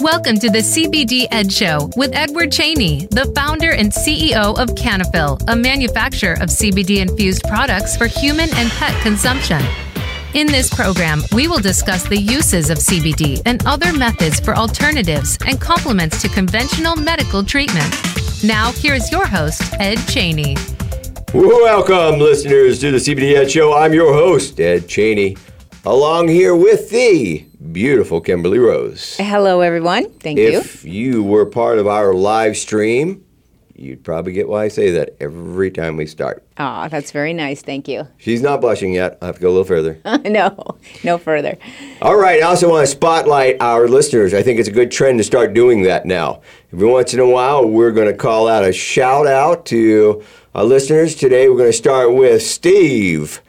Welcome to the CBD Ed Show with Edward Cheney, the founder and CEO of Canafil, a manufacturer of CBD infused products for human and pet consumption. In this program, we will discuss the uses of CBD and other methods for alternatives and complements to conventional medical treatment. Now, here's your host, Ed Cheney. Welcome, listeners, to the CBD Ed Show. I'm your host, Ed Cheney, along here with the beautiful Kimberly Rose. Hello, everyone. Thank you. If you were part of our live stream, you'd probably get why I say that every time we start. Aw, that's very nice. Thank you. She's not blushing yet. I have to go a little further. no, no further. All right, I also want to spotlight our listeners. I think it's a good trend to start doing that now. Every once in a while, we're going to call out a shout out to our listeners. Today, we're going to start with Steve,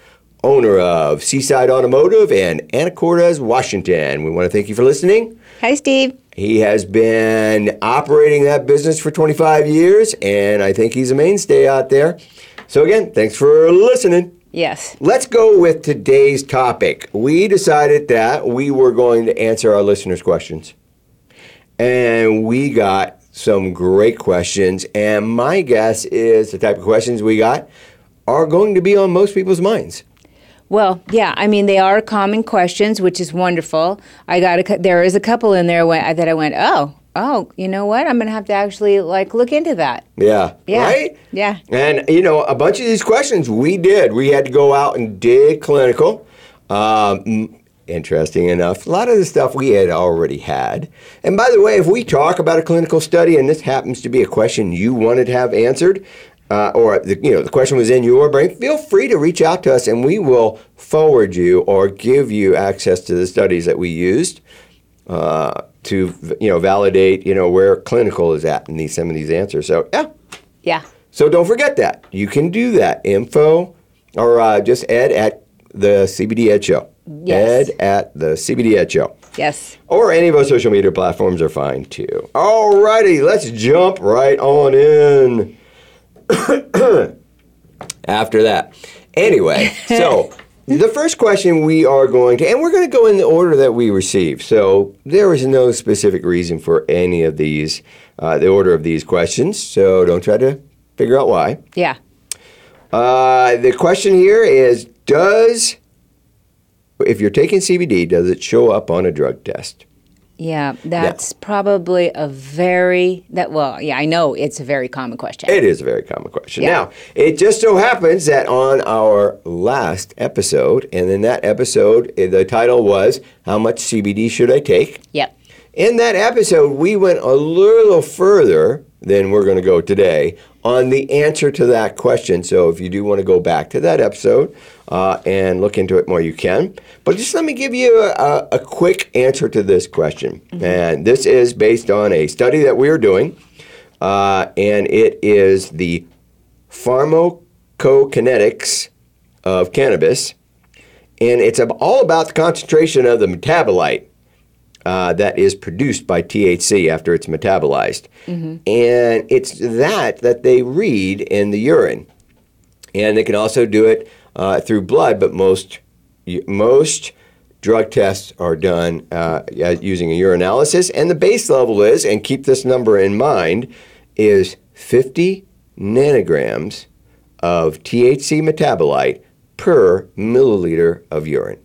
owner of Seaside Automotive in Anacortes, Washington. We want to thank you for listening. Hi, Steve. He has been operating that business for 25 years, and I think he's a mainstay out there. So, again, thanks for listening. Yes. Let's go with today's topic. We decided that we were going to answer our listeners' questions. And we got some great questions. And my guess is the type of questions we got are going to be on most people's minds. Well, yeah. I mean, they are common questions, which is wonderful. I got a, there is a couple in there where- that I went, oh, oh, you know what? I'm gonna have to actually like look into that. Yeah. Yeah. Right? Yeah. And, you know, a bunch of these questions we did. We had to go out and dig clinical. Um, interesting enough, a lot of the stuff we had already had. And by the way, if we talk about a clinical study and this happens to be a question you wanted to have answered, uh, or the, you know the question was in your brain, feel free to reach out to us and we will forward you or give you access to the studies that we used uh, to you know validate you know where clinical is at in these some of these answers. So yeah, Yeah. so don't forget that. You can do that. Info or uh, just ed at the CBD Ed Show. Yes. Ed at the CBD Ed Show. Yes. Or any of our social media platforms are fine too. All righty, let's jump right on in. After that. Anyway, so the first question we are going to, and we're going to go in the order that we received. So there is no specific reason for any of these, uh, the order of these questions. So don't try to figure out why. Yeah. Uh, the question here is Does, if you're taking CBD, does it show up on a drug test? Yeah. That's probably a very that. Well, yeah. I know it's a very common question. It is a very common question. Yeah. Now, it just so happens that on our last episode, and in that episode, eh, the title was How Much CBD Should I Take? Yep. In that episode, we went a little further than we're going to go today on the answer to that question. So if you do want to go back to that episode uh, and look into it more, you can. But just let me give you a, a quick answer to this question. And this is based on a study that we are doing, uh, and it is the pharmacokinetics of cannabis. And it's all about the concentration of the metabolite uh, that is produced by THC after it's metabolized. And it's that that they read in the urine. And they can also do it uh, through blood, but most, most drug tests are done uh, using a urinalysis. And the base level is, and keep this number in mind, is 50 nanograms of THC metabolite per milliliter of urine.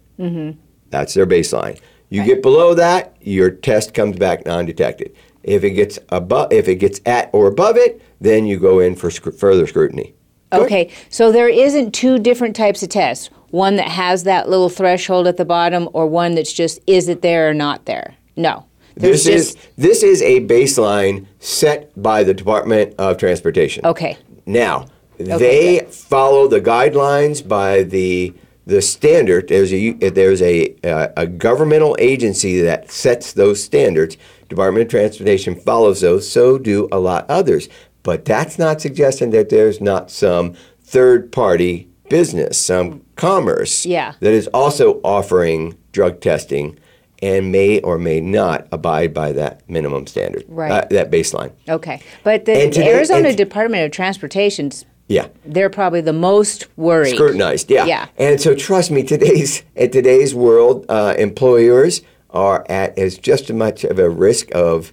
That's their baseline. You get below that, your test comes back non-detected. If it gets above, if it gets at or above it, then you go in for sc- further scrutiny. Good? Okay, so there isn't two different types of tests. One that has that little threshold at the bottom, or one that's just is it there or not there. No, This is this is a baseline set by the Department of Transportation. okay. Now, they follow the guidelines by the the standard. There's a there's a uh, a governmental agency that sets those standards. Department of Transportation follows those. So do a lot others. But that's not suggesting that there's not some third party business, some commerce Yeah. that is also offering drug testing and may or may not abide by that minimum standard, Right. uh, that baseline. Okay, but the, the Arizona and- Department of Transportation Yeah. They're probably the most worried. Scrutinized, yeah. Yeah. And so trust me, today's in today's world, uh, employers are at as just as much of a risk of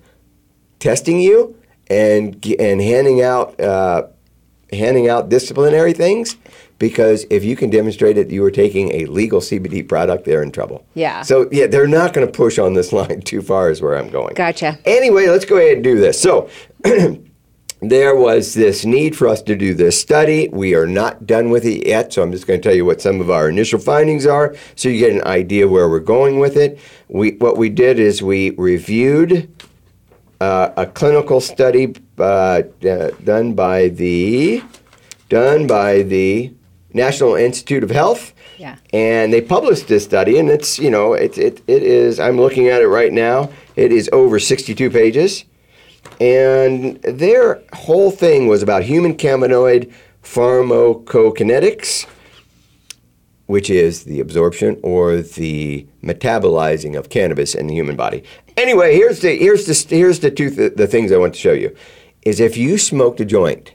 testing you and and handing out uh, handing out disciplinary things because if you can demonstrate that you were taking a legal CBD product, they're in trouble. Yeah. So yeah, they're not going to push on this line too far, is where I'm going. Gotcha. Anyway, let's go ahead and do this. So. There was this need for us to do this study. We are not done with it yet, so I'm just going to tell you what some of our initial findings are so you get an idea where we're going with it. We, what we did is we reviewed uh, a clinical study uh, uh, done by the done by the National Institute of Health. Yeah. And they published this study, and it's you know it, it, it is. I'm looking at it right now. It is over 62 pages, and their whole thing was about human cannabinoid pharmacokinetics, which is the absorption or the metabolizing of cannabis in the human body. Anyway, here's the here's the here's the two th- the things I want to show you is if you smoked a joint,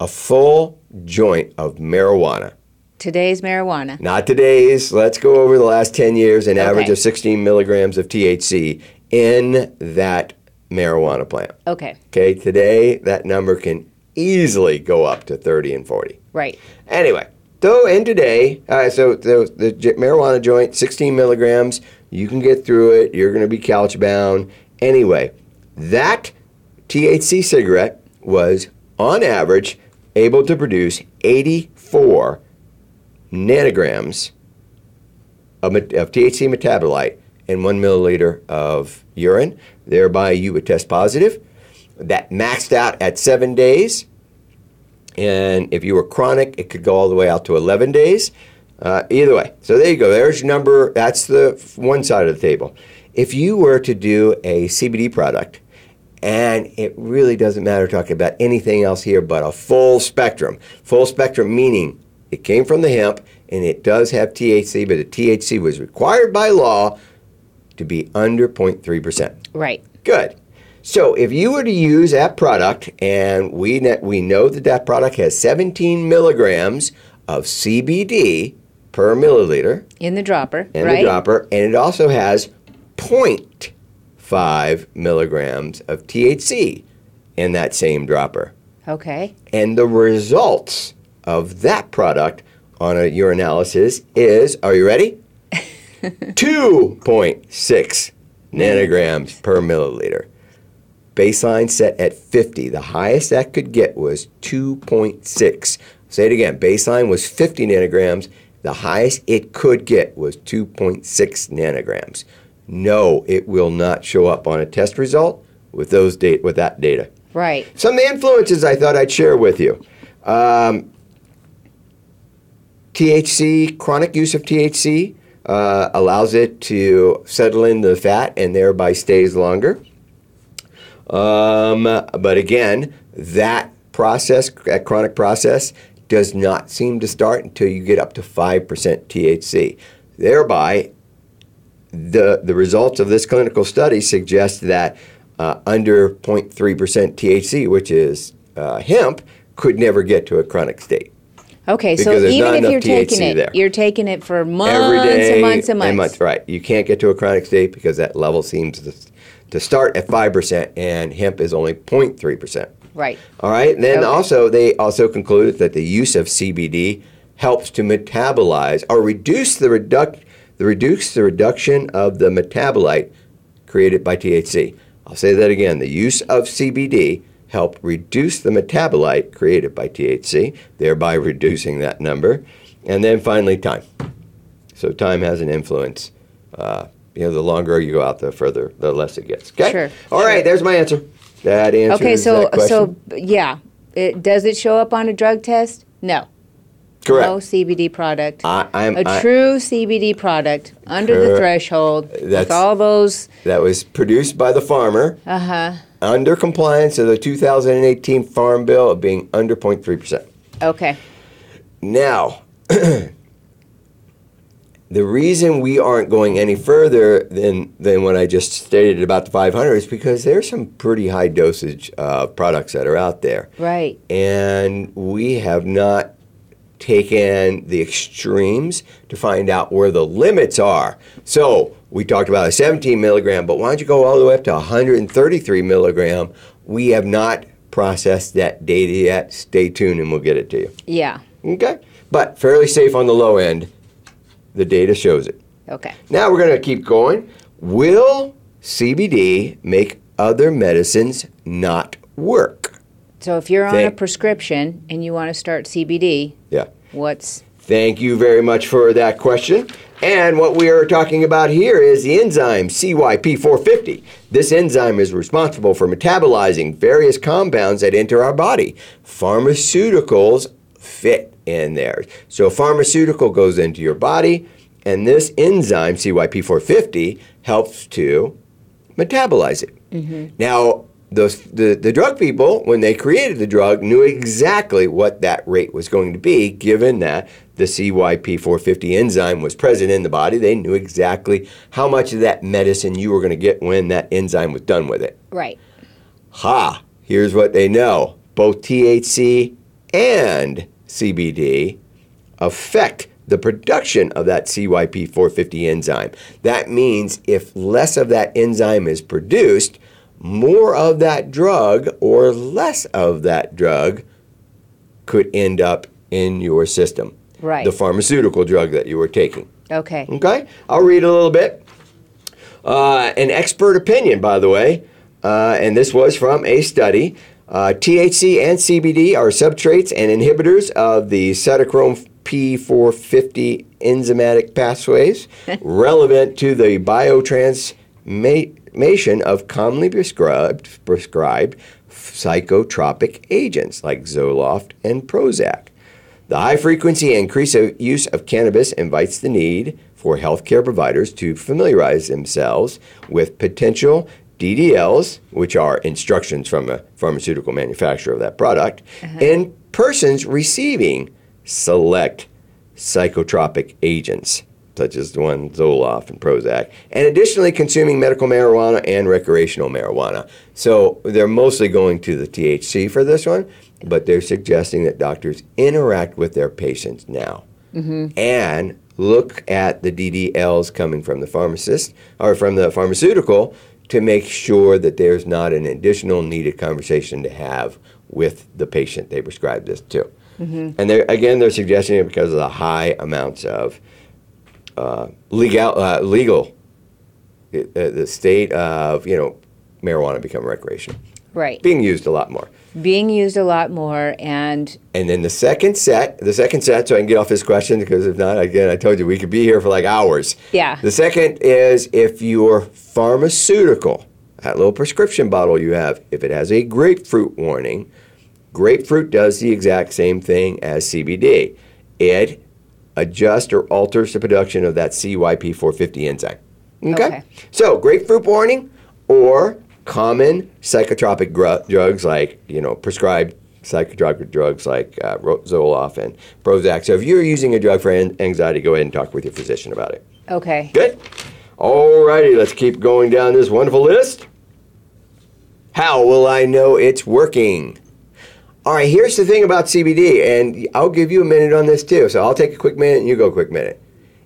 a full joint of marijuana, Today's marijuana. not today's, let's go over the last 10 years, an average of 16 milligrams of THC in that marijuana plant. Okay. Okay, today that number can easily go up to 30 and 40. Right. Anyway, though, and today, uh, so the, the j- marijuana joint, 16 milligrams, you can get through it. You're going to be couch bound. Anyway, that THC cigarette was, on average, able to produce 84 nanograms of, of THC metabolite in one milliliter of urine. Thereby, you would test positive. That maxed out at seven days. And if you were chronic, it could go all the way out to 11 days. Uh, either way. So there you go. There's your number. That's the one side of the table. If you were to do a CBD product, and it really doesn't matter talking about anything else here but a full spectrum. Full spectrum meaning it came from the hemp and it does have THC, but the THC was required by law to be under 0.3%. Right. Good. So if you were to use that product, and we we know that that product has 17 milligrams of CBD per milliliter In the dropper. in right. the dropper, and it also has 0.5 milligrams of THC in that same dropper. Okay. And the results of that product on a urinalysis is, are you ready? 2.6 nanograms per milliliter. Baseline set at 50. The highest that could get was 2.6. Say it again. Baseline was 50 nanograms. The highest it could get was 2.6 nanograms. No, it will not show up on a test result with those date with that data. Right. Some of the influences I thought I'd share with you. Um, THC, chronic use of THC, uh, allows it to settle in the fat and thereby stays longer. Um, but again, that process, that chronic process, does not seem to start until you get up to 5% THC. Thereby, the, the results of this clinical study suggest that uh, under 0.3% THC, which is uh, hemp, could never get to a chronic state. Okay. So even if you're taking it, there. you're taking it for months Every day and months and months. Right. You can't get to a chronic state because that level seems to, to start at 5%, and hemp is only 0.3%. Right. All right. Then Okay. also, they also concluded that the use of CBD helps to metabolize or reduce the reduc- the reduce the reduction of the metabolite created by THC. I'll say that again. The use of CBD helped reduce the metabolite created by THC, thereby reducing that number. And then finally, time. So time has an influence. Uh, you know, the longer you go out, the further, the less it gets. Okay. Sure, All right. sure. There's my answer. That answers Okay. So that question. so yeah, it, does it show up on a drug test? No. Correct. No CBD product. I, I'm, a I- true CBD product under the threshold That's- with all those. that was produced by the farmer Uh huh. under compliance of the 2018 Farm Bill of being under 0.3%. Okay. Now, the reason we aren't going any further than than what I just stated about the 500 is because there's some pretty high dosage uh, products that are out there, Right. and we have not taken the extremes to find out where the limits are. So we talked about a 17 milligram, but why don't you go all the way up to 133 milligram? We have not processed that data yet. Stay tuned, and we'll get it to you. Yeah. Okay, but fairly safe on the low end. The data shows it. Okay. Now we're going to keep going. Will CBD make other medicines not work? So if you're on a prescription and you want to start CBD, Yeah. what's Thank you very much for that question. And what we are talking about here is the enzyme CYP450. This enzyme is responsible for metabolizing various compounds that enter our body. Pharmaceuticals fit in there. So, a pharmaceutical goes into your body, and this enzyme, CYP450, helps to metabolize it. Mm-hmm. Now, those, the, the drug people, when they created the drug, knew exactly what that rate was going to be, given that the CYP450 enzyme was present in the body. They knew exactly how much of that medicine you were going to get when that enzyme was done with it. right? Ha! Here's what they know both THC and CBD affect the production of that CYP450 enzyme. That means if less of that enzyme is produced, more of that drug or less of that drug could end up in your system. Right. The pharmaceutical drug that you were taking. Okay. Okay, I'll read a little bit. Uh, an expert opinion, by the way, uh, and this was from a study. Uh, THC and CBD are substrates and inhibitors of the cytochrome P450 enzymatic pathways relevant to the biotransformation of commonly prescribed, prescribed psychotropic agents like Zoloft and Prozac. The high frequency and increased use of cannabis invites the need for healthcare providers to familiarize themselves with potential DDLs, which are instructions from a pharmaceutical manufacturer of that product, uh-huh. and persons receiving select psychotropic agents, such as the one Zoloft and Prozac, and additionally consuming medical marijuana and recreational marijuana. So they're mostly going to the THC for this one, but they're suggesting that doctors interact with their patients now. Mm-hmm. And look at the DDLs coming from the pharmacist or from the pharmaceutical to make sure that there's not an additional needed conversation to have with the patient they prescribe this to. And they're, again, they're suggesting it because of the high amounts of uh, legal, uh, legal, uh, the state of you know marijuana become recreational, Right. being used a lot more. Being used a lot more, and And then the second set, the second set, so I can get off this question because if not, again, I told you we could be here for like hours. Yeah. The second is if your pharmaceutical, that little prescription bottle you have, if it has a grapefruit warning, grapefruit does the exact same thing as CBD. It adjusts or alters the production of that CYP450 enzyme. Okay? Okay. So, grapefruit warning or common psychotropic gru- drugs like, you know, prescribed psychotropic drugs like uh, Zoloft and Prozac. So, if you're using a drug for an- anxiety, go ahead and talk with your physician about it. okay. Good. All righty, let's keep going down this wonderful list. How will I know it's working? All right, here's the thing about CBD, and I'll give you a minute on this too. So I'll take a quick minute and you go a quick minute.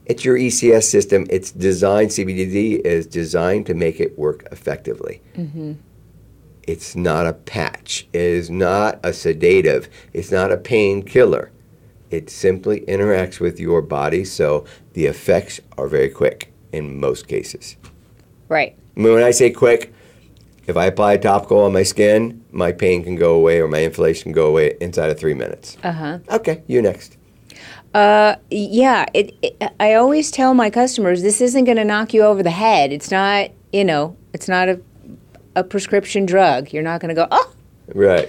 It's your ECS system. It's designed, CBD is designed to make it work effectively. It's not a patch. It is not a sedative. It's not a painkiller. It simply interacts with your body, so the effects are very quick in most cases. Right. When I say quick, if I apply a topical on my skin, my pain can go away or my inflammation can go away inside of three minutes. Uh huh. Okay, you next. Uh, yeah. It, it. I always tell my customers this isn't going to knock you over the head. It's not. You know. It's not a a prescription drug. You're not going to go. Oh. Right.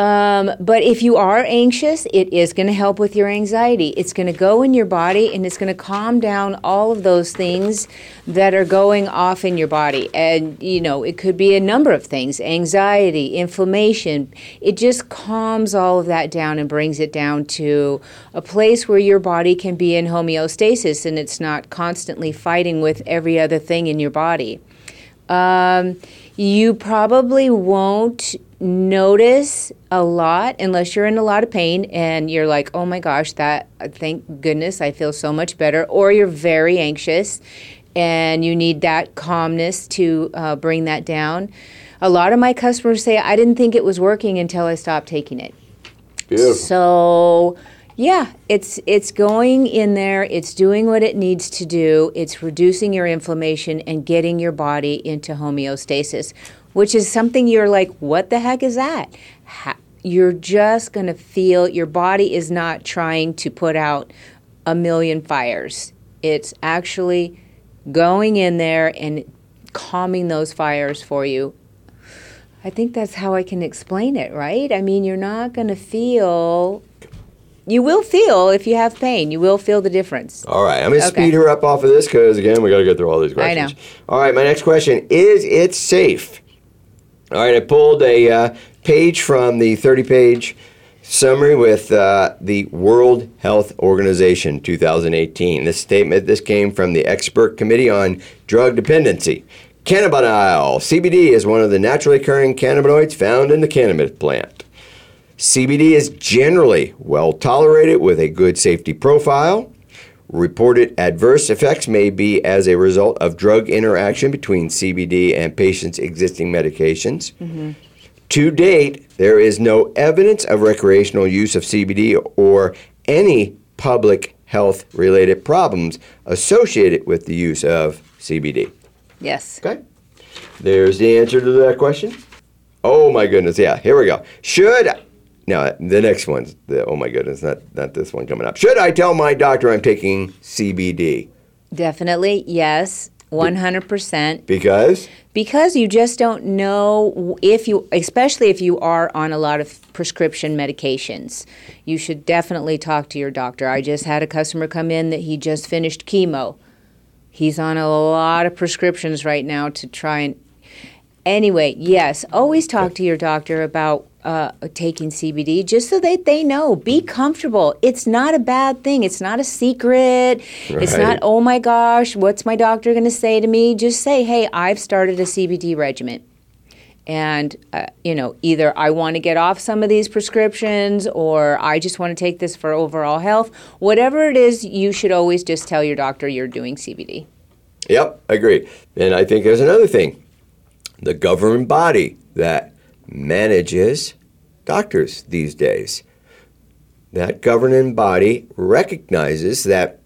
Um, but if you are anxious, it is going to help with your anxiety. It's going to go in your body and it's going to calm down all of those things that are going off in your body. And, you know, it could be a number of things anxiety, inflammation. It just calms all of that down and brings it down to a place where your body can be in homeostasis and it's not constantly fighting with every other thing in your body. Um, you probably won't notice a lot unless you're in a lot of pain and you're like, oh my gosh, that, thank goodness, I feel so much better. Or you're very anxious and you need that calmness to uh, bring that down. A lot of my customers say, I didn't think it was working until I stopped taking it. Beautiful. So, yeah, it's it's going in there, it's doing what it needs to do. It's reducing your inflammation and getting your body into homeostasis, which is something you're like, what the heck is that? Ha- you're just going to feel your body is not trying to put out a million fires. It's actually going in there and calming those fires for you. I think that's how I can explain it, right? I mean, you're not going to feel you will feel if you have pain. You will feel the difference. All right, I'm to Okay. speed her up off of this because, again, we got to get through all these questions. I know. questions. All right, my next question Is it safe? All right, I pulled a uh, page from the 30 page summary with uh, the World Health Organization 2018. This statement this came from the expert committee on drug dependency. Cannabidiol, CBD, is one of the naturally occurring cannabinoids found in the cannabis plant. CBD is generally well tolerated with a good safety profile. Reported adverse effects may be as a result of drug interaction between CBD and patients' existing medications. Mm-hmm. To date, there is no evidence of recreational use of CBD or any public health related problems associated with the use of CBD. Yes. Okay. There's the answer to that question. Oh my goodness, yeah. Here we go. Should now the next one's the oh my goodness, not not this one coming up. Should I tell my doctor I'm taking CBD Definitely, yes. 100%. because Because you just don't know if you, especially if you are on a lot of prescription medications, you should definitely talk to your doctor. I just had a customer come in that he just finished chemo. He's on a lot of prescriptions right now to try and. Anyway, yes, always talk to your doctor about uh, taking CBD just so that they know. Be comfortable. It's not a bad thing. It's not a secret. It's not, oh my gosh, what's my doctor going to say to me? Just say, hey, I've started a CBD regimen. And, uh, you know, either I want to get off some of these prescriptions or I just want to take this for overall health. Whatever it is, you should always just tell your doctor you're doing CBD. Yep, I agree. And I think there's another thing. The government body that manages doctors these days. That governing body recognizes that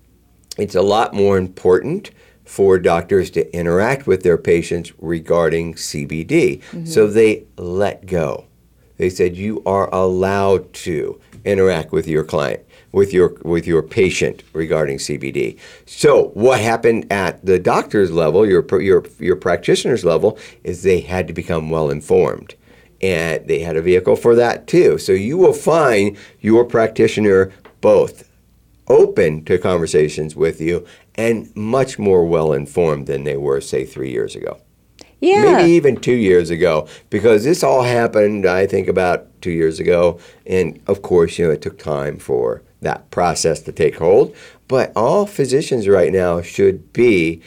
it's a lot more important for doctors to interact with their patients regarding CBD. Mm-hmm. So they let go. They said you are allowed to interact with your client, with your with your patient regarding CBD. So what happened at the doctor's level, your your your practitioner's level, is they had to become well informed, and they had a vehicle for that too. So you will find your practitioner both open to conversations with you and much more well informed than they were, say, three years ago Yeah. maybe even two years ago, because this all happened, I think, about two years ago. And of course, you know, it took time for that process to take hold. But all physicians right now should be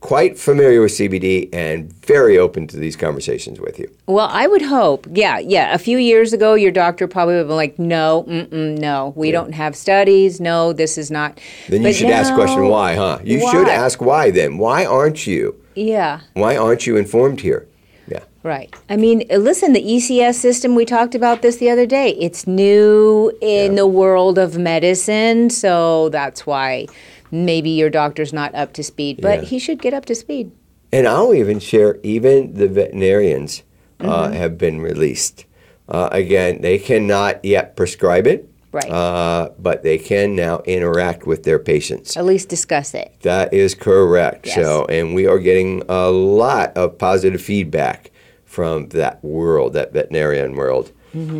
quite familiar with CBD and very open to these conversations with you. Well, I would hope. Yeah, yeah. A few years ago, your doctor probably would have been like, no, mm-mm, no, we don't have studies. No, this is not. Then you But should ask the question why, huh? You should ask why then. Why aren't you? Yeah. Why aren't you informed here? Yeah. Right. I mean, listen, the ECS system, we talked about this the other day. It's new in Yeah. the world of medicine, so that's why maybe your doctor's not up to speed, but Yeah. he should get up to speed. And I'll even share, even the veterinarians uh, Mm-hmm. have been released. Uh, again, they cannot yet prescribe it, Right. uh, but they can now interact with their patients. At least discuss it. That is correct. Yes. So, and we are getting a lot of positive feedback from that world, that veterinarian world.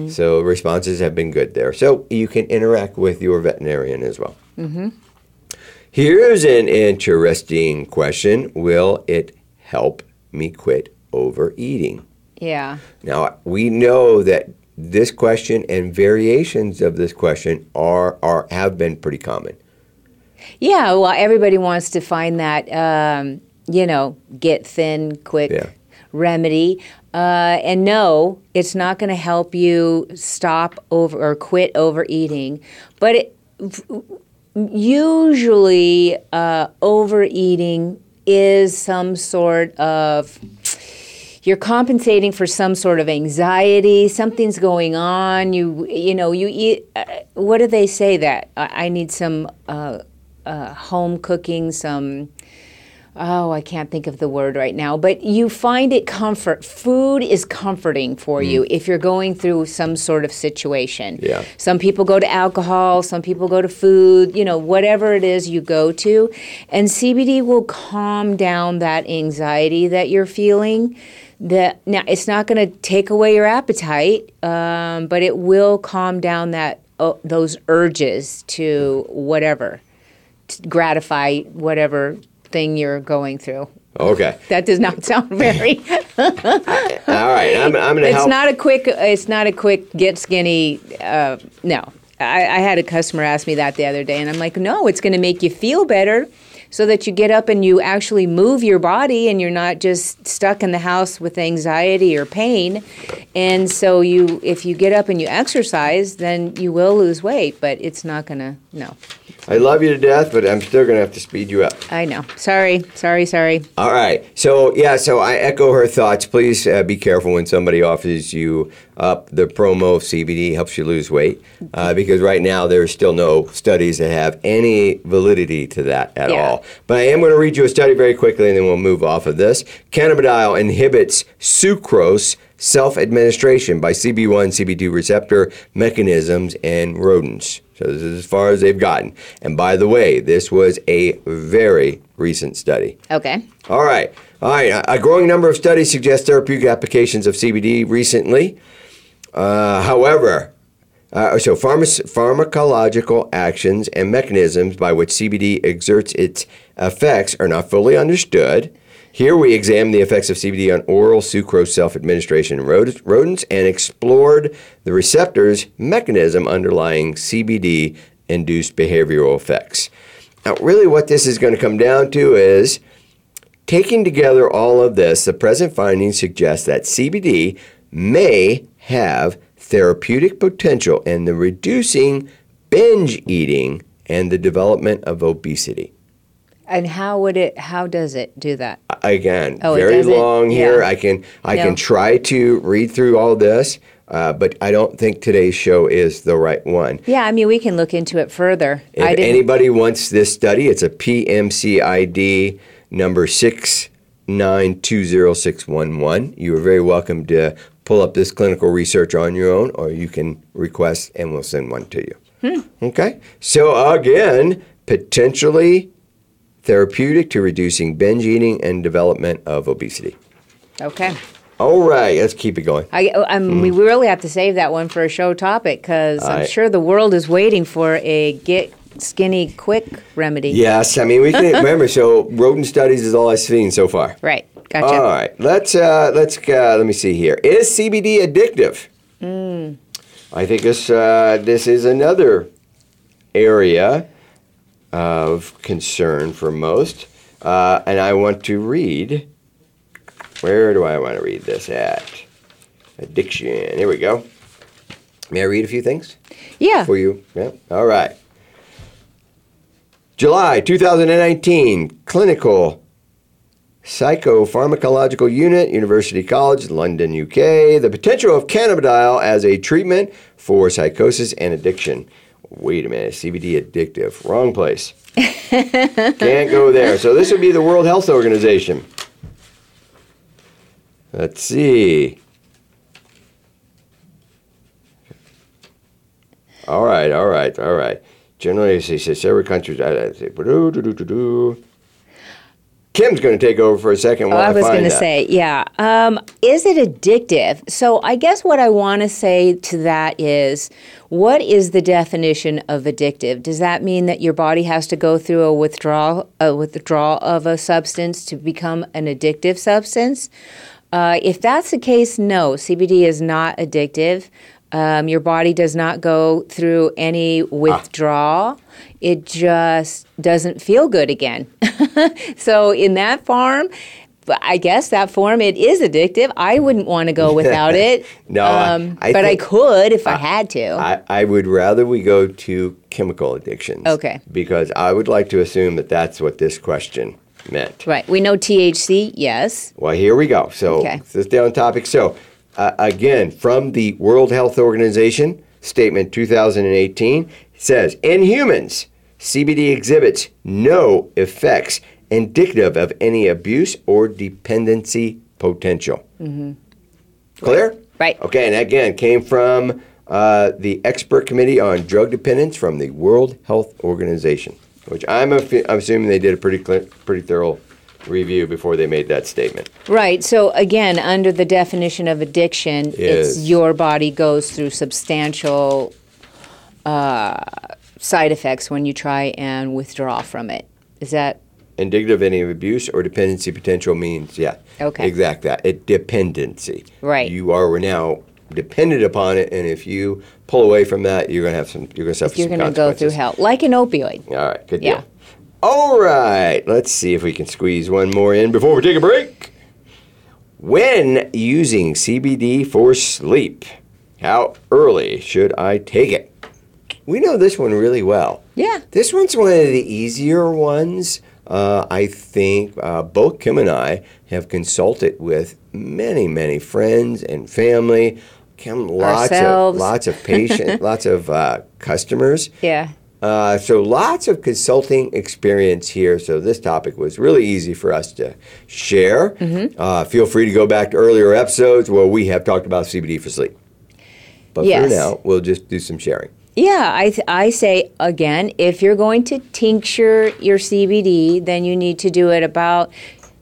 So responses have been good there. So you can interact with your veterinarian as well. Here's an interesting question Will it help me quit overeating? Yeah. Now, we know that this question and variations of this question are, are have been pretty common. Yeah, well, everybody wants to find that, um, you know, get thin quick Yeah. remedy. Uh, and no, it's not going to help you stop over or quit overeating. But it, usually, uh, overeating is some sort of you're compensating for some sort of anxiety. Something's going on. You you know you eat uh, what do they say that? I, I need some uh, uh, home cooking some oh i can't think of the word right now but you find it comfort food is comforting for you if you're going through some sort of situation Yeah. some people go to alcohol, some people go to food, you know, whatever it is you go to. And CBD will calm down that anxiety that you're feeling. That now it's not going to take away your appetite, um, but it will calm down that uh, those urges to whatever, to gratify whatever thing you're going through. Okay. That does not sound very. All right. I'm, I'm to It's help. not a quick. It's not a quick get skinny. Uh, no, I, I had a customer ask me that the other day, and I'm like, no, it's going to make you feel better, so that you get up and you actually move your body, and you're not just stuck in the house with anxiety or pain. And so you, if you get up and you exercise, then you will lose weight, but it's not going to. No, I love you to death, but I'm still going to have to speed you up. I know. Sorry, sorry, sorry. All right. So, yeah, so I echo her thoughts. Please uh, be careful when somebody offers you up the promo of CBD helps you lose weight uh, because right now there's still no studies that have any validity to that at Yeah. all. But I am going to read you a study very quickly and then we'll move off of this. Cannabidiol inhibits sucrose self administration by CB1 CB2 receptor mechanisms in rodents. So, this is as far as they've gotten. And by the way, this was a very recent study. Okay. All right. All right. A a growing number of studies suggest therapeutic applications of CBD recently. Uh, however, uh, so pharma- pharmacological actions and mechanisms by which CBD exerts its effects are not fully understood. Here we examined the effects of CBD on oral sucrose self-administration in rod- rodents and explored the receptors mechanism underlying CBD-induced behavioral effects. Now, really, what this is going to come down to is Taking together all of this, the present findings suggest that CBD may have therapeutic potential in the reducing binge eating and the development of obesity. And how would it? How does it do that? Again, Oh, very long here. Yeah. I can I No. can try to read through all this, uh, but I don't think today's show is the right one. Yeah, I mean, we can look into it further. If anybody wants this study, it's a PMCID number 6920611. You are very welcome to pull up this clinical research on your own, or you can request and we'll send one to you. Hmm. Okay? So, again, potentially therapeutic to reducing binge eating and development of obesity. okay. All right, let's keep it going. I, I mean, we really have to save that one for a show topic because I'm I- sure the world is waiting for a get skinny quick remedy. Yes, I mean, we can remember, so rodent studies is all I've seen so far. Right. Gotcha. All right, let's uh, let's uh, let me see here. Is CBD addictive? I think this uh, this is another area of concern for most, uh, and I want to read. Where do I want to read this at? Addiction. Here we go. May I read a few things? yeah. for you. Yeah. All right. July 2019, clinical psychopharmacological unit, University College, London, UK. The potential of cannabidiol as a treatment for psychosis and addiction. Wait a minute, CBD addictive. Wrong place. Can't go there. So this would be the World Health Organization. Let's see. All right, all right, all right. Generally, it says several countries. I- I say. Kim's going to take over for a second. Oh, While I was going to say, yeah. Um, is it addictive? So I guess what I want to say to that is, what is the definition of addictive? Does that mean that your body has to go through a withdrawal, a withdrawal of a substance to become an addictive substance? Uh, if that's the case, no, CBD is not addictive. Um, your body does not go through any withdrawal. It just doesn't feel good again. so in that form, I guess that form it is addictive. I wouldn't want to go without it. No, um, I but I could if I had to. I, I would rather we go to chemical addictions. Okay. Because I would like to assume that that's what this question meant. right. We know THC. Yes. Well, here we go. So Okay. let's stay on topic. So, uh, again, from the World Health Organization statement 2018 says in humans, CBD exhibits no effects indicative of any abuse or dependency potential. Clear? Right. Okay, and again, came from uh, the expert committee on drug dependence from the World Health Organization, which I'm, affi- I'm assuming they did a pretty clear, pretty thorough review before they made that statement. Right. So again, under the definition of addiction, it's Is- your body goes through substantial uh, side effects when you try and withdraw from it. Is that Indicative of any abuse or dependency potential means, yeah. Okay. Exact that. It dependency. Right. You are now dependent upon it, and if you pull away from that, you're going to have some. You're going to suffer you're some going to go through consequences. hell, like an opioid? All right, good Yeah. deal. All right, let's see if we can squeeze one more in before we take a break. When using CBD for sleep, how early should I take it? We know this one really well. Yeah. This one's one of the easier ones. Uh, I think uh, both Kim and I have consulted with many, many friends and family. Kim, lots Ourselves. of lots of patient, lots of uh, customers. Yeah. Uh, so lots of consulting experience here. So this topic was really easy for us to share. Mm-hmm. Uh, feel free to go back to earlier episodes where we have talked about CBD for sleep. But Yes. for now, we'll just do some sharing. Yeah, I, th- I say again, if you're going to tincture your CBD, then you need to do it about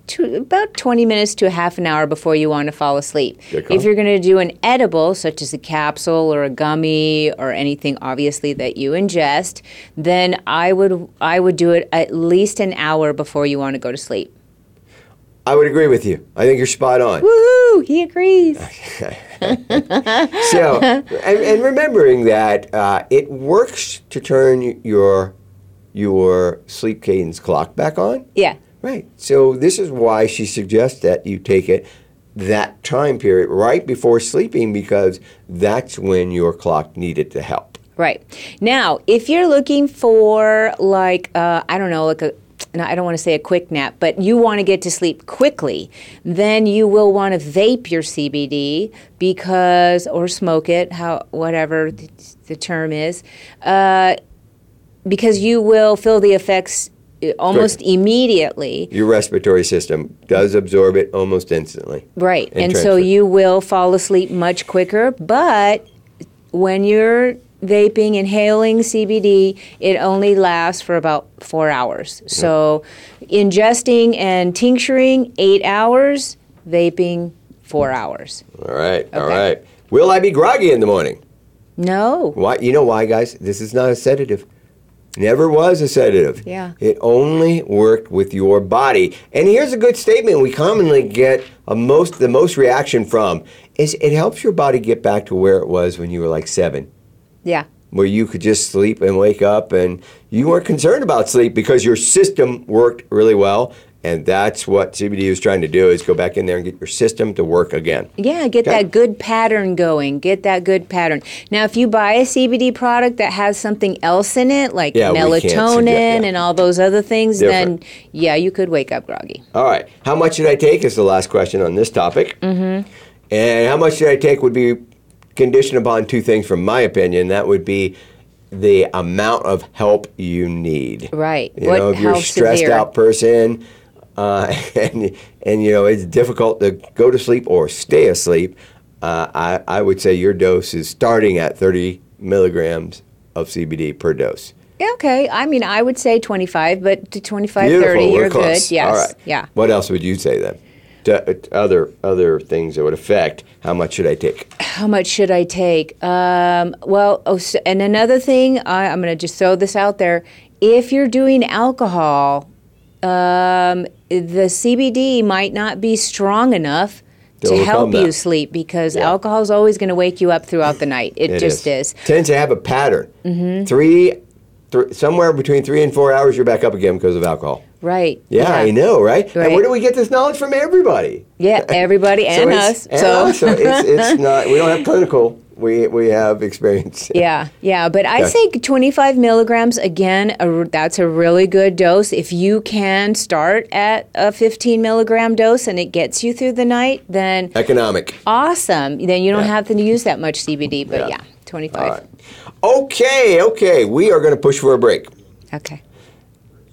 to, about 20 minutes to a half an hour before you want to fall asleep. If you're going to do an edible, such as a capsule or a gummy or anything, obviously that you ingest, then I would I would do it at least an hour before you want to go to sleep. I would agree with you. I think you're spot on. Woohoo! He agrees. so, and, and remembering that uh, it works to turn your your sleep cadence clock back on. Yeah. Right. So this is why she suggests that you take it that time period right before sleeping because that's when your clock needed to help. Right. Now, if you're looking for like uh, I don't know, like a I don't want to say a quick nap, but you want to get to sleep quickly, then you will want to vape your CBD because or smoke it, how whatever the, the term is, uh, because you will feel the effects almost immediately. Your respiratory system does absorb it almost instantly. Right. And And, so you will fall asleep much quicker. But when you're vaping, inhaling CBD, it only lasts for about four hours. Mm. So ingesting and tincturing, eight hours, vaping, four hours. All right. All Okay. right. Will I be groggy in the morning? No. Why? You know why, guys? This is not a sedative. Never was a sedative. Yeah. It only worked with your body. And here's a good statement we commonly get a most the most reaction from is it helps your body get back to where it was when you were like 7, Yeah. where you could just sleep and wake up and you weren't concerned about sleep because your system worked really well. And that's what CBD is trying to do is go back in there and get your system to work again. Yeah, get Okay. that good pattern going. Get that good pattern. Now, if you buy a CBD product that has something else in it, like Yeah, melatonin yeah. and all those other things, Different. then yeah, you could wake up groggy. All right. How much should I take is the last question on this topic. Mm-hmm. And how much should I take would be conditioned upon two things, from my opinion. That would be the amount of help you need. Right. You What- know, if you're a stressed severe? out person uh, and, and, you know, it's difficult to go to sleep or stay asleep, uh, I, I would say your dose is starting at 30 milligrams of CBD per dose. Okay, I mean, I would say 25, but to 25, Beautiful. 30, We're you're close. good. Yes. All right. Yeah. What else would you say then? To, uh, other other things that would affect how much should I take? How much should I take? Um, well, oh, so, and another thing, I, I'm going to just throw this out there. If you're doing alcohol, um, the CBD might not be strong enough To to help that. you sleep because Yeah. alcohol is always going to wake you up throughout the night. It, just is. Tends to have a pattern. Mm-hmm. Three, th- somewhere between three and four hours, you're back up again because of alcohol. Right. Yeah, I know, right? right? And where do we get this knowledge from? Everybody. Yeah, everybody and it's- us. and so. us, so it's, it's not. We don't have clinical. We we have experience. Yeah, yeah, but I think 25 milligrams again. A, that's a really good dose. If you can start at a 15 milligram dose and it gets you through the night, then Economic. awesome. Then you don't Yeah. have to use that much CBD. But Yeah. yeah, 25. All right. Okay, okay. We are going to push for a break. Okay.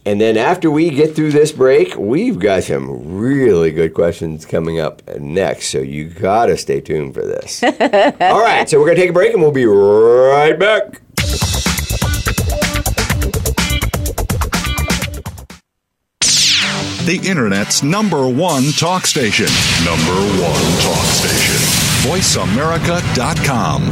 And then after we get through this break, we've got some really good questions coming up next. So you got to stay tuned for this. All right, so we're going to take a break and we'll be right back. The Internet's number one talk station. Number one talk station. VoiceAmerica.com.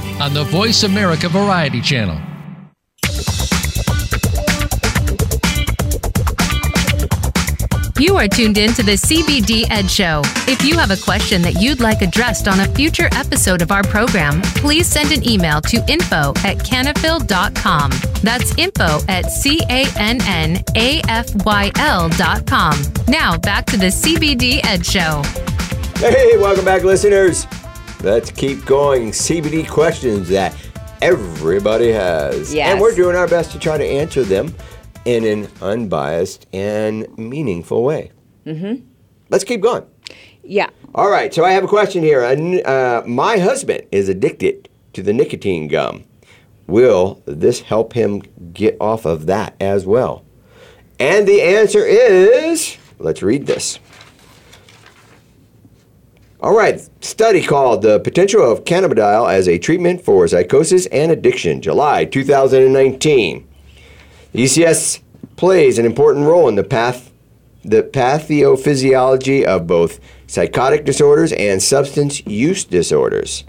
on the Voice America Variety Channel. You are tuned in to the CBD Ed Show. If you have a question that you'd like addressed on a future episode of our program, please send an email to info at cannafyl.com. That's info at C-A-N-N-A-F-Y-L dot com. Now back to the CBD Ed Show. Hey, welcome back, listeners. Let's keep going. CBD questions that everybody has. Yes. And we're doing our best to try to answer them in an unbiased and meaningful way. Mm-hmm. Let's keep going. Yeah. All right, so I have a question here. Uh, my husband is addicted to the nicotine gum. Will this help him get off of that as well? And the answer is let's read this. All right, study called The Potential of Cannabidiol as a Treatment for Psychosis and Addiction, July 2019. ECS plays an important role in the path the pathophysiology of both psychotic disorders and substance use disorders.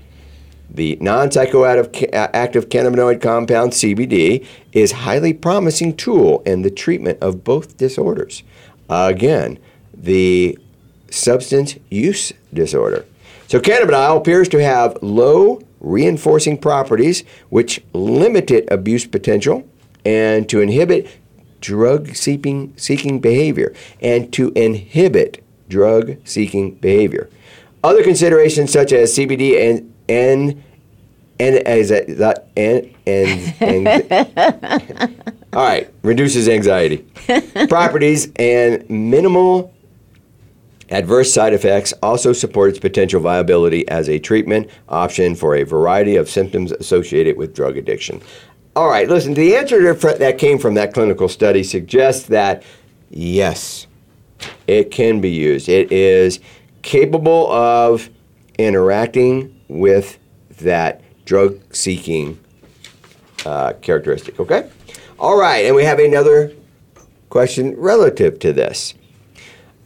The non-psychoactive active cannabinoid compound CBD is a highly promising tool in the treatment of both disorders. Again, the substance use disorder. So cannabidiol appears to have low reinforcing properties which limited abuse potential and to inhibit drug seeking seeking behavior and to inhibit drug seeking behavior. Other considerations such as CBD and, and and as a, that and and, all right reduces anxiety properties and minimal adverse side effects also support its potential viability as a treatment option for a variety of symptoms associated with drug addiction all right listen the answer that came from that clinical study suggests that yes it can be used it is capable of interacting with that drug seeking uh, characteristic. Okay? All right, and we have another question relative to this.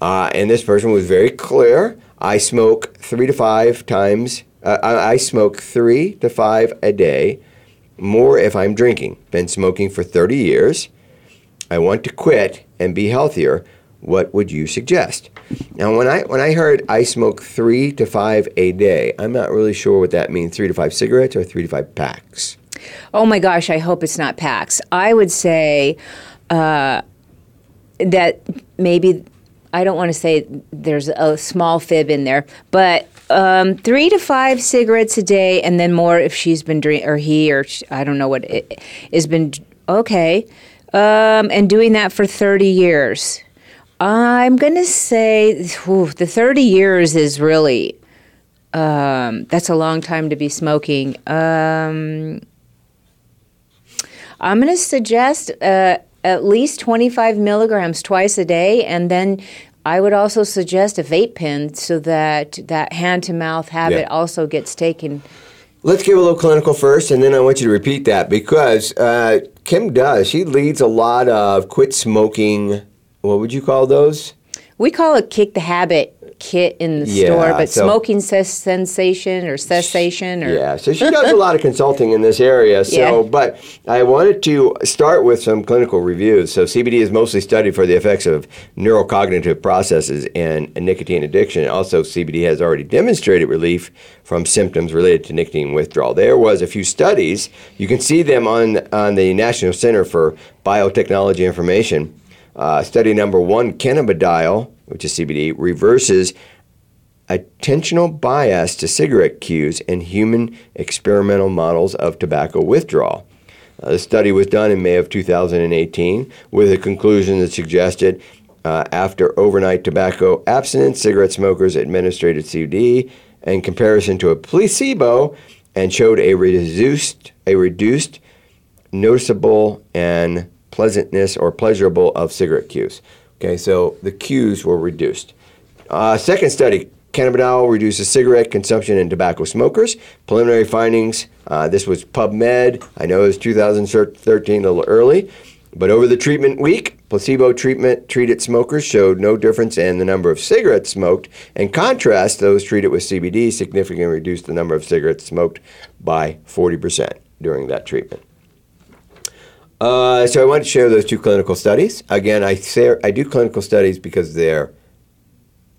Uh, and this person was very clear. I smoke three to five times, uh, I smoke three to five a day, more if I'm drinking. Been smoking for 30 years. I want to quit and be healthier. What would you suggest? Now, when I when I heard I smoke three to five a day, I'm not really sure what that means. Three to five cigarettes or three to five packs? Oh my gosh, I hope it's not packs. I would say uh, that maybe I don't want to say there's a small fib in there, but um, three to five cigarettes a day, and then more if she's been drink or he or she, I don't know what it has been. Okay, um, and doing that for thirty years. I'm to say whew, the 30 years is really, um, that's a long time to be smoking. Um, I'm to suggest uh, at least 25 milligrams twice a day, and then I would also suggest a vape pen so that that hand to mouth habit yeah. also gets taken. Let's give a little clinical first, and then I want you to repeat that because uh, Kim does. She leads a lot of quit smoking what would you call those? We call it kick the habit kit in the yeah, store, but so, smoking cessation or cessation or yeah. So she does a lot of consulting in this area. So, yeah. but I wanted to start with some clinical reviews. So CBD is mostly studied for the effects of neurocognitive processes and nicotine addiction. Also, CBD has already demonstrated relief from symptoms related to nicotine withdrawal. There was a few studies. You can see them on on the National Center for Biotechnology Information uh, study number one, cannabidiol, which is CBD, reverses attentional bias to cigarette cues in human experimental models of tobacco withdrawal. Uh, the study was done in May of 2018 with a conclusion that suggested uh, after overnight tobacco abstinence, cigarette smokers administered CBD in comparison to a placebo and showed a reduced, a reduced noticeable and pleasantness or pleasurable of cigarette cues. Okay, so the cues were reduced. Uh, second study, cannabidiol reduces cigarette consumption in tobacco smokers. Preliminary findings, uh, this was PubMed. I know it was 2013, a little early. But over the treatment week, placebo treatment treated smokers showed no difference in the number of cigarettes smoked. In contrast, those treated with CBD significantly reduced the number of cigarettes smoked by 40% during that treatment. Uh, so I want to share those two clinical studies. Again, I say I do clinical studies because they're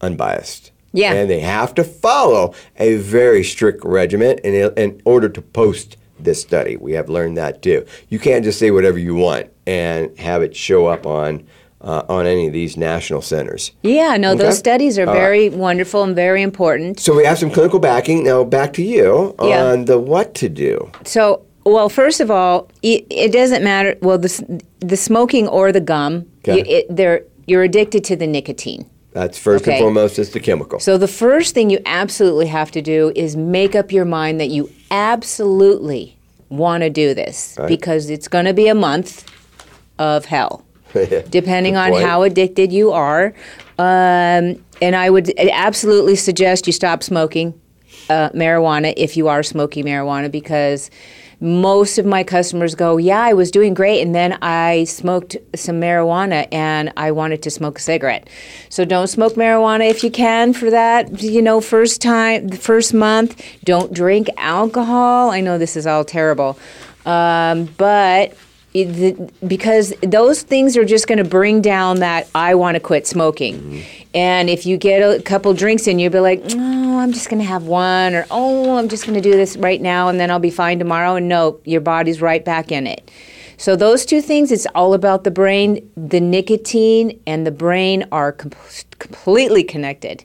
unbiased. Yeah. And they have to follow a very strict regimen in, in order to post this study. We have learned that too. You can't just say whatever you want and have it show up on uh, on any of these national centers. Yeah, no, okay? those studies are very right. wonderful and very important. So we have some clinical backing. Now back to you yeah. on the what to do. So well, first of all, it, it doesn't matter. Well, the, the smoking or the gum, okay. you, it, they're, you're addicted to the nicotine. That's first okay. and foremost it's the chemical. So the first thing you absolutely have to do is make up your mind that you absolutely want to do this right. because it's going to be a month of hell, depending on how addicted you are. Um, and I would absolutely suggest you stop smoking uh, marijuana if you are smoking marijuana because most of my customers go, Yeah, I was doing great, and then I smoked some marijuana and I wanted to smoke a cigarette. So don't smoke marijuana if you can for that, you know, first time, the first month. Don't drink alcohol. I know this is all terrible. Um, but because those things are just going to bring down that I want to quit smoking. Mm-hmm. And if you get a couple drinks in, you'll be like, oh, I'm just going to have one, or oh, I'm just going to do this right now, and then I'll be fine tomorrow. And no, your body's right back in it. So those two things, it's all about the brain. The nicotine and the brain are com- completely connected.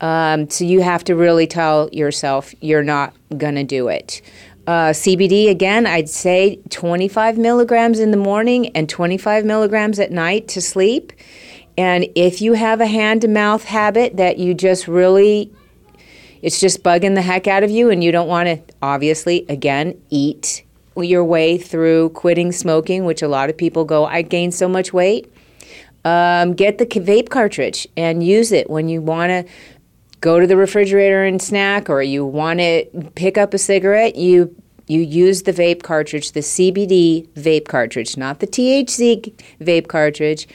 Um, so you have to really tell yourself you're not going to do it. Uh, CBD, again, I'd say 25 milligrams in the morning and 25 milligrams at night to sleep. And if you have a hand to mouth habit that you just really, it's just bugging the heck out of you, and you don't want to, obviously, again, eat your way through quitting smoking, which a lot of people go, I gained so much weight. Um, get the vape cartridge and use it when you want to go to the refrigerator and snack or you want to pick up a cigarette, you you use the vape cartridge, the CBD vape cartridge, not the THC vape cartridge.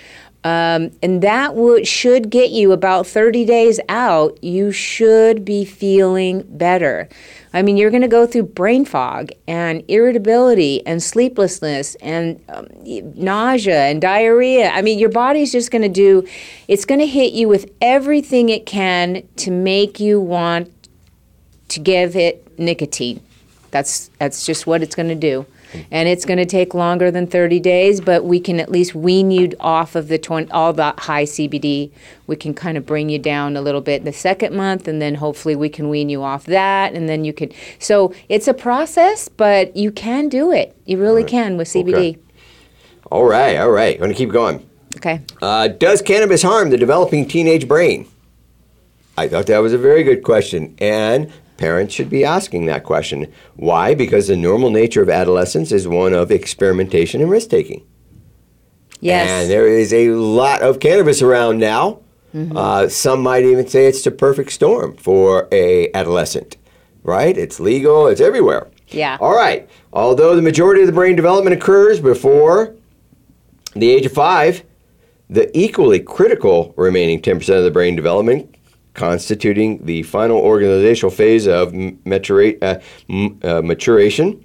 Um, and that should get you about 30 days out. You should be feeling better. I mean, you're going to go through brain fog and irritability and sleeplessness and um, nausea and diarrhea. I mean, your body's just going to do, it's going to hit you with everything it can to make you want to give it nicotine. That's, that's just what it's going to do and it's going to take longer than 30 days, but we can at least wean you off of the 20, all the high CBD. We can kind of bring you down a little bit the second month, and then hopefully we can wean you off that, and then you can. So it's a process, but you can do it. You really right. can with CBD. Okay. All right, all right. I'm going to keep going. Okay. Uh, does cannabis harm the developing teenage brain? I thought that was a very good question. And Parents should be asking that question. Why? Because the normal nature of adolescence is one of experimentation and risk taking. Yes. And there is a lot of cannabis around now. Mm-hmm. Uh, some might even say it's the perfect storm for a adolescent, right? It's legal, it's everywhere. Yeah. All right. Although the majority of the brain development occurs before the age of five, the equally critical remaining 10% of the brain development constituting the final organizational phase of matura- uh, m- uh, maturation,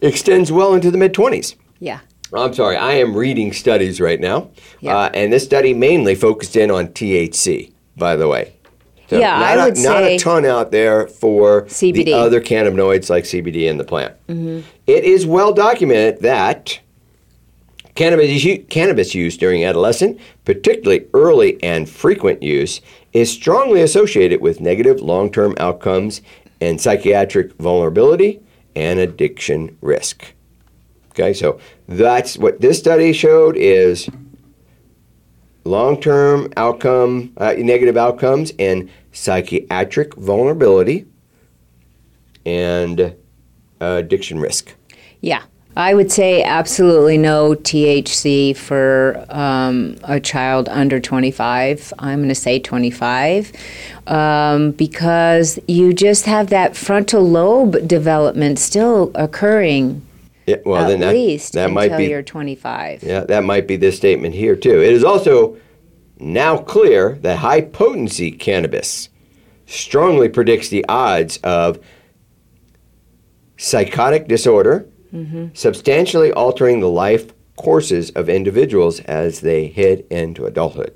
extends well into the mid 20s. Yeah. I'm sorry, I am reading studies right now. Yeah. Uh, and this study mainly focused in on THC, by the way. So yeah, I would a, not say a ton out there for CBD. the other cannabinoids like CBD in the plant. Mm-hmm. It is well documented that cannabis, cannabis use during adolescence, particularly early and frequent use, is strongly associated with negative long term outcomes and psychiatric vulnerability and addiction risk. Okay, so that's what this study showed is long-term outcome, uh, negative outcomes, and psychiatric vulnerability and uh, addiction risk. Yeah. I would say absolutely no THC for um, a child under 25. I'm going to say 25 um, because you just have that frontal lobe development still occurring. Yeah, well, at then that, least that until might be you're 25. Yeah, that might be this statement here too. It is also now clear that high potency cannabis strongly predicts the odds of psychotic disorder mm-hmm. substantially altering the life courses of individuals as they head into adulthood.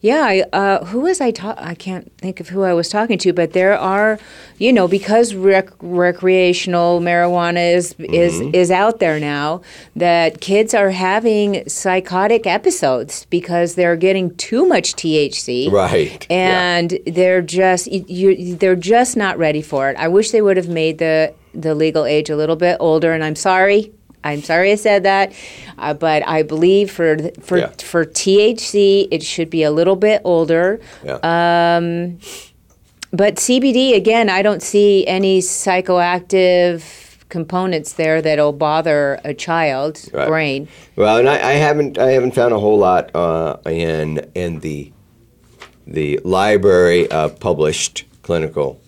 Yeah, I, uh, who was I ta- I can't think of who I was talking to, but there are, you know, because rec- recreational marijuana is mm-hmm. is is out there now, that kids are having psychotic episodes because they're getting too much THC. Right. And yeah. they're just you, they're just not ready for it. I wish they would have made the the legal age a little bit older, and I'm sorry. I'm sorry I said that, uh, but I believe for for Yeah. for THC it should be a little bit older. Yeah. Um, but CBD again, I don't see any psychoactive components there that'll bother a child's Right. brain. Well, and I, I haven't I haven't found a whole lot uh, in in the the library of published clinical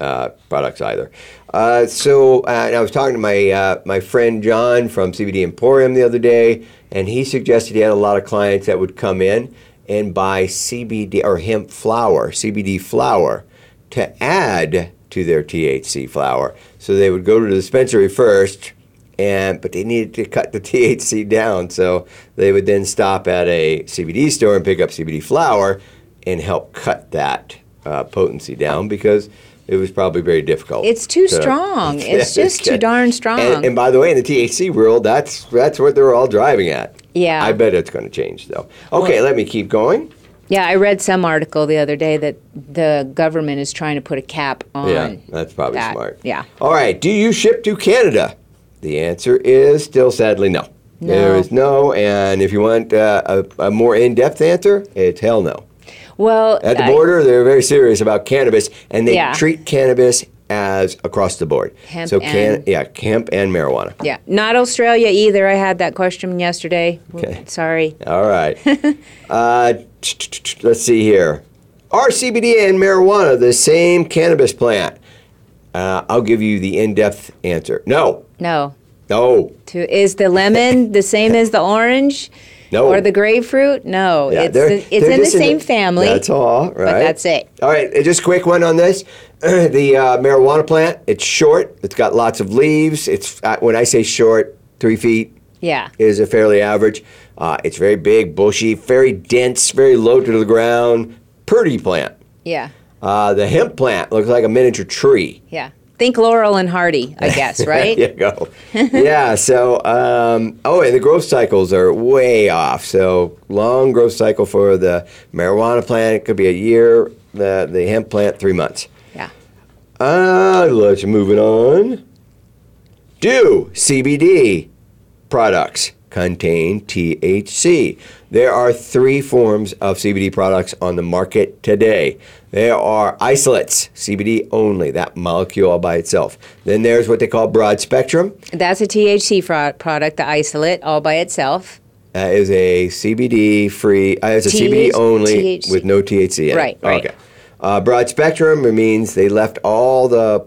uh, products either. Uh, so uh, I was talking to my uh, my friend John from CBD Emporium the other day, and he suggested he had a lot of clients that would come in and buy CBD or hemp flower, CBD flower, to add to their THC flower. So they would go to the dispensary first, and but they needed to cut the THC down. So they would then stop at a CBD store and pick up CBD flower and help cut that uh, potency down because it was probably very difficult. It's too to- strong. It's just too darn strong. And, and by the way, in the THC world, that's that's what they're all driving at. Yeah. I bet it's going to change though. Okay, let me keep going. Yeah, I read some article the other day that the government is trying to put a cap on. Yeah, that's probably that. smart. Yeah. All right. Do you ship to Canada? The answer is still sadly no. There No. is no, and if you want uh, a, a more in-depth answer, it's hell no. Well, At the I- border, they're very serious about cannabis, and they Yeah. treat cannabis as across the board. Hemp so can yeah, hemp and marijuana. yeah, not Australia either. I had that question yesterday. Okay. Sorry. All right. uh, let's see here. Are CBD and marijuana the same cannabis plant? Uh, I'll give you the in-depth answer. No. No. No. To, is the lemon the same as the orange? No. Or the grapefruit? No. Yeah, it's the, it's in the same family. That's all, right? that's it. All right, just a quick one on this. the uh, marijuana plant, it's short. It's got lots of leaves. It's uh, when I say short, three feet Yeah. is a fairly average. Uh, it's very big, bushy, very dense, very low to the ground. Pretty plant. Yeah. Uh, the hemp plant looks like a miniature tree. Yeah. Think Laurel and Hardy, I guess, right? there you go. yeah. So, um, oh, and the growth cycles are way off. So, long growth cycle for the marijuana plant it could be a year. The the hemp plant three months. Yeah. Uh, let's move it on. Do CBD products contain THC? There are three forms of CBD products on the market today. There are isolates, CBD only, that molecule all by itself. Then there's what they call broad spectrum. That's a THC product, the isolate, all by itself. That is a CBD free, uh, it's a TH CBD only THC. with no THC in Right, it. right. Okay. Uh, broad spectrum means they left all the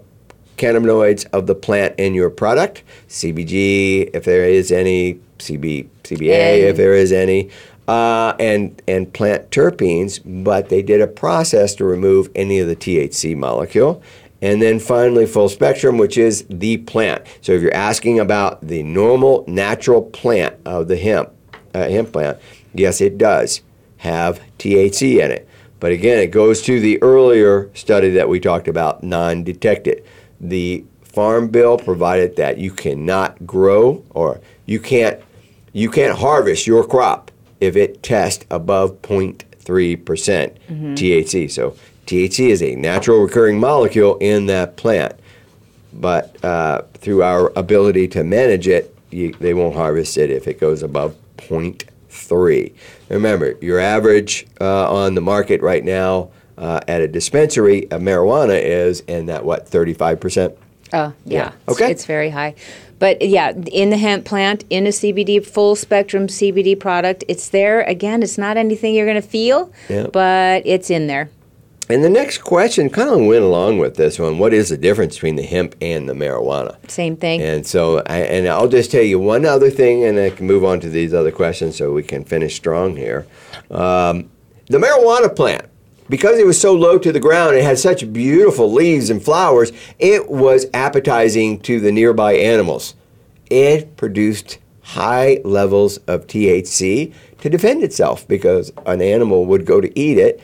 cannabinoids of the plant in your product. CBG, if there is any, CB, CBA, And- if there is any, uh, and and plant terpenes. But they did a process to remove any of the THC molecule. And then finally, full spectrum, which is the plant. So if you're asking about the normal natural plant of the hemp, uh, hemp plant, yes, it does have THC in it. But again, it goes to the earlier study that we talked about, non detected. The Farm Bill provided that you cannot grow or you can't you can't harvest your crop if it tests above 0.3% THC. So THC is a natural recurring molecule in that plant, but uh, through our ability to manage it, you, they won't harvest it if it goes above 0.3. Remember, your average uh, on the market right now uh, at a dispensary of marijuana is in that what 35%. Oh, yeah. Yeah. It's- Okay. It's very high. But yeah, in the hemp plant, in a CBD, full spectrum CBD product, it's there. Again, it's not anything you're going to feel, Yeah. but it's in there. And the next question kind of went along with this one. What is the difference between the hemp and the marijuana? Same thing. And so, I, and I'll just tell you one other thing, and I can move on to these other questions so we can finish strong here. Um, the marijuana plant, because it was so low to the ground, it had such beautiful leaves and flowers. It was appetizing to the nearby animals. It produced high levels of THC to defend itself because an animal would go to eat it.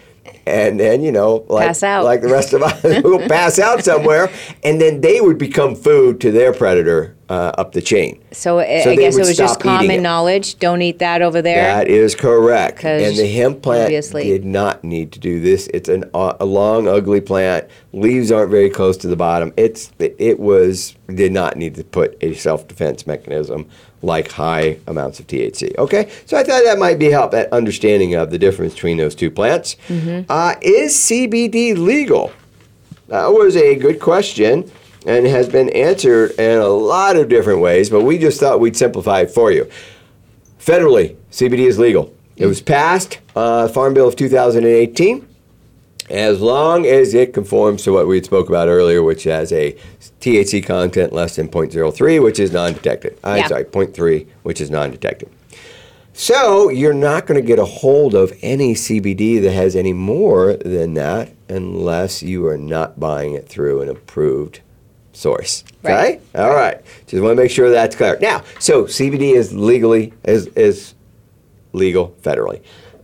And then, you know, like, like the rest of us, we'll pass out somewhere, and then they would become food to their predator uh, up the chain. so I, so I guess it was just common it. knowledge. Don't eat that over there. that is correct And the hemp plant obviously- did not need to do this. It's an, a long, ugly plant. Leaves aren't very close to the bottom. It's it was did not need to put a self defense mechanism like high amounts of THC. Okay, so I thought that might be help that understanding of the difference between those two plants. Mm-hmm. Uh, is CBD legal? That was a good question and has been answered in a lot of different ways, but we just thought we'd simplify it for you. Federally, CBD is legal. It was passed, uh, Farm Bill of 2018, as long as it conforms to what we spoke about earlier, which has a THC content less than 0.03, which is non-detected. I'm Yeah. sorry, 0.3, which is non-detected. So you're not going to get a hold of any CBD that has any more than that unless you are not buying it through an approved source. Okay? Right. All right. Just want to make sure that's clear. Now, so CBD is legally is is legal federally.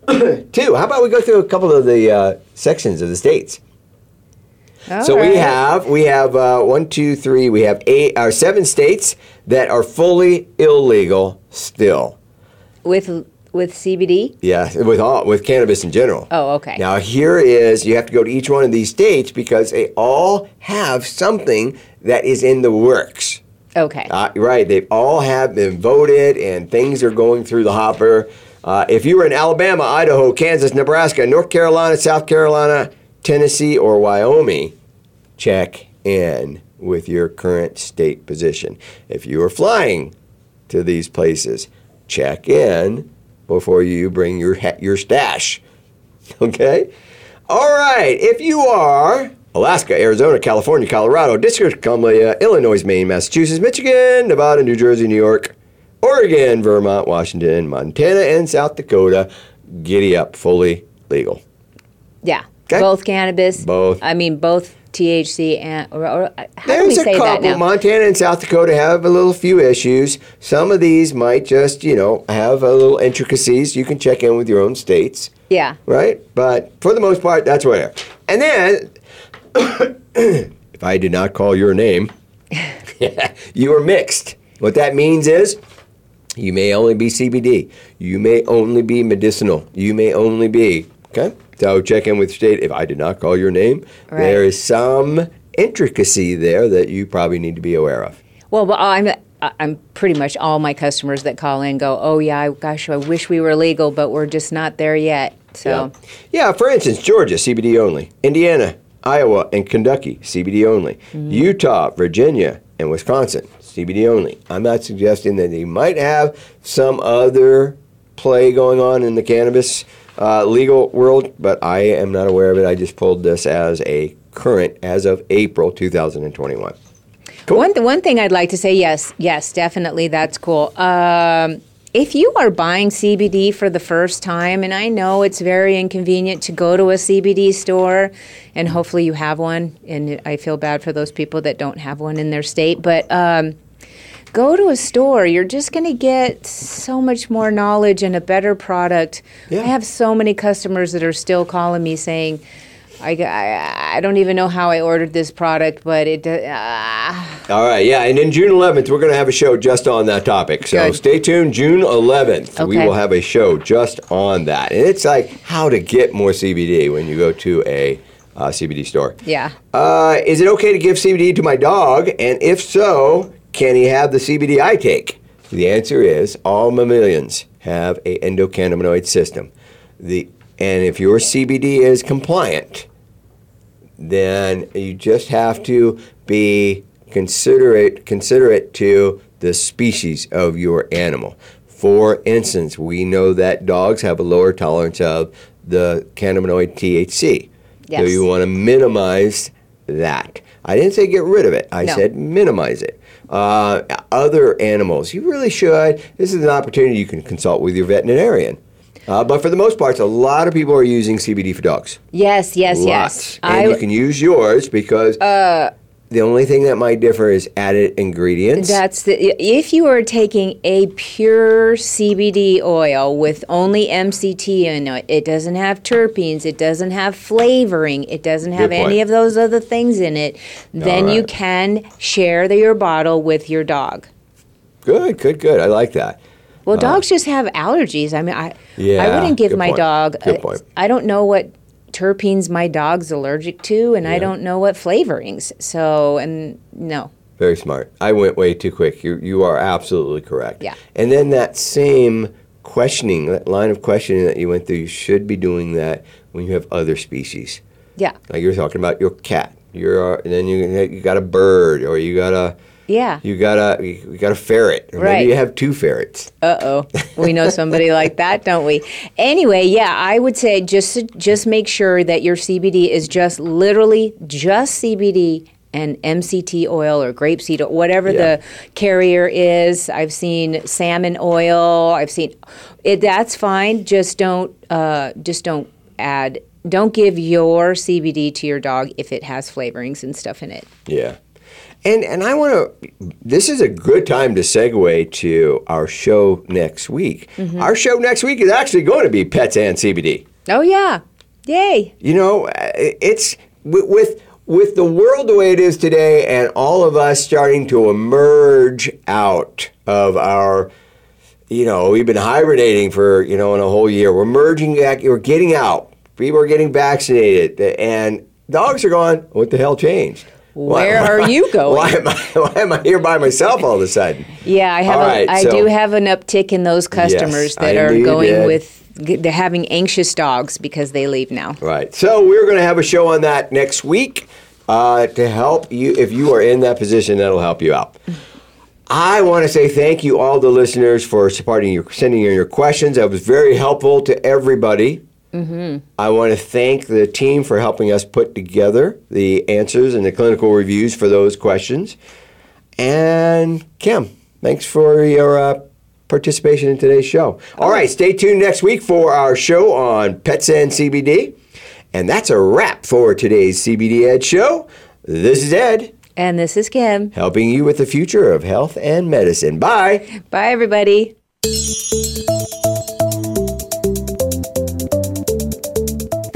Two. How about we go through a couple of the uh, sections of the states? so we have we have uh, one, two, three. We have eight or seven states that are fully illegal still. with with CBD? Yeah, with all with cannabis in general. Oh, okay. Now here is you have to go to each one of these states because they all have something that is in the works. Okay. Uh, right, they all have been voted, and things are going through the hopper. Uh, if you were in Alabama, Idaho, Kansas, Nebraska, North Carolina, South Carolina, Tennessee, or Wyoming, check in with your current state position. If you are flying to these places, check in before you bring your your stash. Okay? All right. If you are Alaska, Arizona, California, Colorado, District of Columbia, Illinois, Maine, Massachusetts, Michigan, Nevada, New Jersey, New York, Oregon, Vermont, Washington, Montana, and South Dakota, giddy up, fully legal. yeah. 'Kay. Both cannabis. Both. I mean, both THC and or, or how do There's we say a that couple. now? Montana and South Dakota have a little few issues. Some of these might just, you know, have a little intricacies. You can check in with your own states, yeah. right? But for the most part, that's whatever. And then, if I did not call your name, you are mixed. What that means is you may only be CBD. You may only be medicinal. You may only be, okay? So check in with state. If I did not call your name, Right. there is some intricacy there that you probably need to be aware of. Well, I'm I'm pretty much all my customers that call in go, oh yeah, gosh, I wish we were legal, but we're just not there yet. So Yeah. yeah, for instance, Georgia, CBD only. Indiana, Iowa, and Kentucky, CBD only. Mm-hmm. Utah, Virginia, and Wisconsin, CBD only. I'm not suggesting that they might have some other play going on in the cannabis uh, legal world, but I am not aware of it. I just pulled this as a current as of April 2021. Cool. One, one thing I'd like to say, yes, yes, definitely, that's cool. Um, if you are buying CBD for the first time, and I know it's very inconvenient to go to a CBD store, and hopefully you have one, and I feel bad for those people that don't have one in their state, but um, go to a store. You're just going to get so much more knowledge and a better product. Yeah. I have so many customers that are still calling me saying, I, I, I don't even know how I ordered this product, but it. Uh, All right, yeah, and in June 11th, we're going to have a show just on that topic. So Good. stay tuned. June 11th, we will have a show just on that. And it's like how to get more CBD when you go to a uh, CBD store. yeah. Uh, is it okay to give CBD to my dog? And if so, can he have the CBD I take? The answer is all mammalians have a endocannabinoid system. The and if your CBD is compliant, then you just have to be considerate considerate to the species of your animal. For instance, we know that dogs have a lower tolerance of the cannabinoid THC. So you want to minimize that. I didn't say get rid of it. I No. said minimize it. Uh, other animals, you really should. This is an opportunity you can consult with your veterinarian. Uh, but for the most part, a lot of people are using CBD for dogs. Yes, yes, Lots. yes. And I, Uh, you can use yours because the only thing that might differ is added ingredients. That's the if you are taking a pure CBD oil with only MCT in it, it doesn't have terpenes, it doesn't have flavoring, it doesn't have any of those other things in it, then you can share the, your bottle with your dog. good, good, good. I like that. Well, dogs just have allergies. I mean, I I Uh, wouldn't give my point. dog. Uh. I don't know what terpenes my dog's allergic to, and I don't know what flavorings. So, and no. Very smart. I went way too quick. You you are absolutely correct. Yeah. And then that same questioning, that line of questioning that you went through, you should be doing that when you have other species. Yeah. Like you're talking about your cat. You're and then you you got a bird or you got a Yeah. you got a you got a ferret or Right. maybe you have two ferrets. Uh oh, we know somebody like that, don't we? Anyway, yeah, I would say just just make sure that your CBD is just literally just CBD and MCT oil or grapeseed, or whatever Yeah. the carrier is. I've seen salmon oil. I've seen it. That's fine. Just don't uh, just don't add. Don't give your CBD to your dog if it has flavorings and stuff in it. Yeah. And and I want to. This is a good time to segue to our show next week. Mm-hmm. Our show next week is actually going to be pets and CBD. Oh yeah, yay! You know, uh, it's with, with with the world the way it is today, and all of us starting to emerge out of our you know, we've been hibernating for, you know, in a whole year. We're merging back, we're getting out. People are getting vaccinated. And dogs are gone. what the hell changed? Where are you going? Why am, I, why am I here by myself all of a sudden? Yeah, I have. A, right, I so- do have an uptick in those customers I that knew are going did. with. They're having anxious dogs because they leave now. Right. So we're going to have a show on that next week uh, to help you. If you are in that position, that'll help you out. I want to say thank you all the listeners for supporting your sending in your questions. That was very helpful to everybody. I want to thank the team for helping us put together the answers and the clinical reviews for those questions. And Kim, thanks for your uh, participation in today's show. All right, stay tuned next week for our show on pets and CBD. And that's a wrap for today's CBD Ed show. This is Ed, And this is Kim. helping you with the future of health and medicine. Bye. Bye, everybody.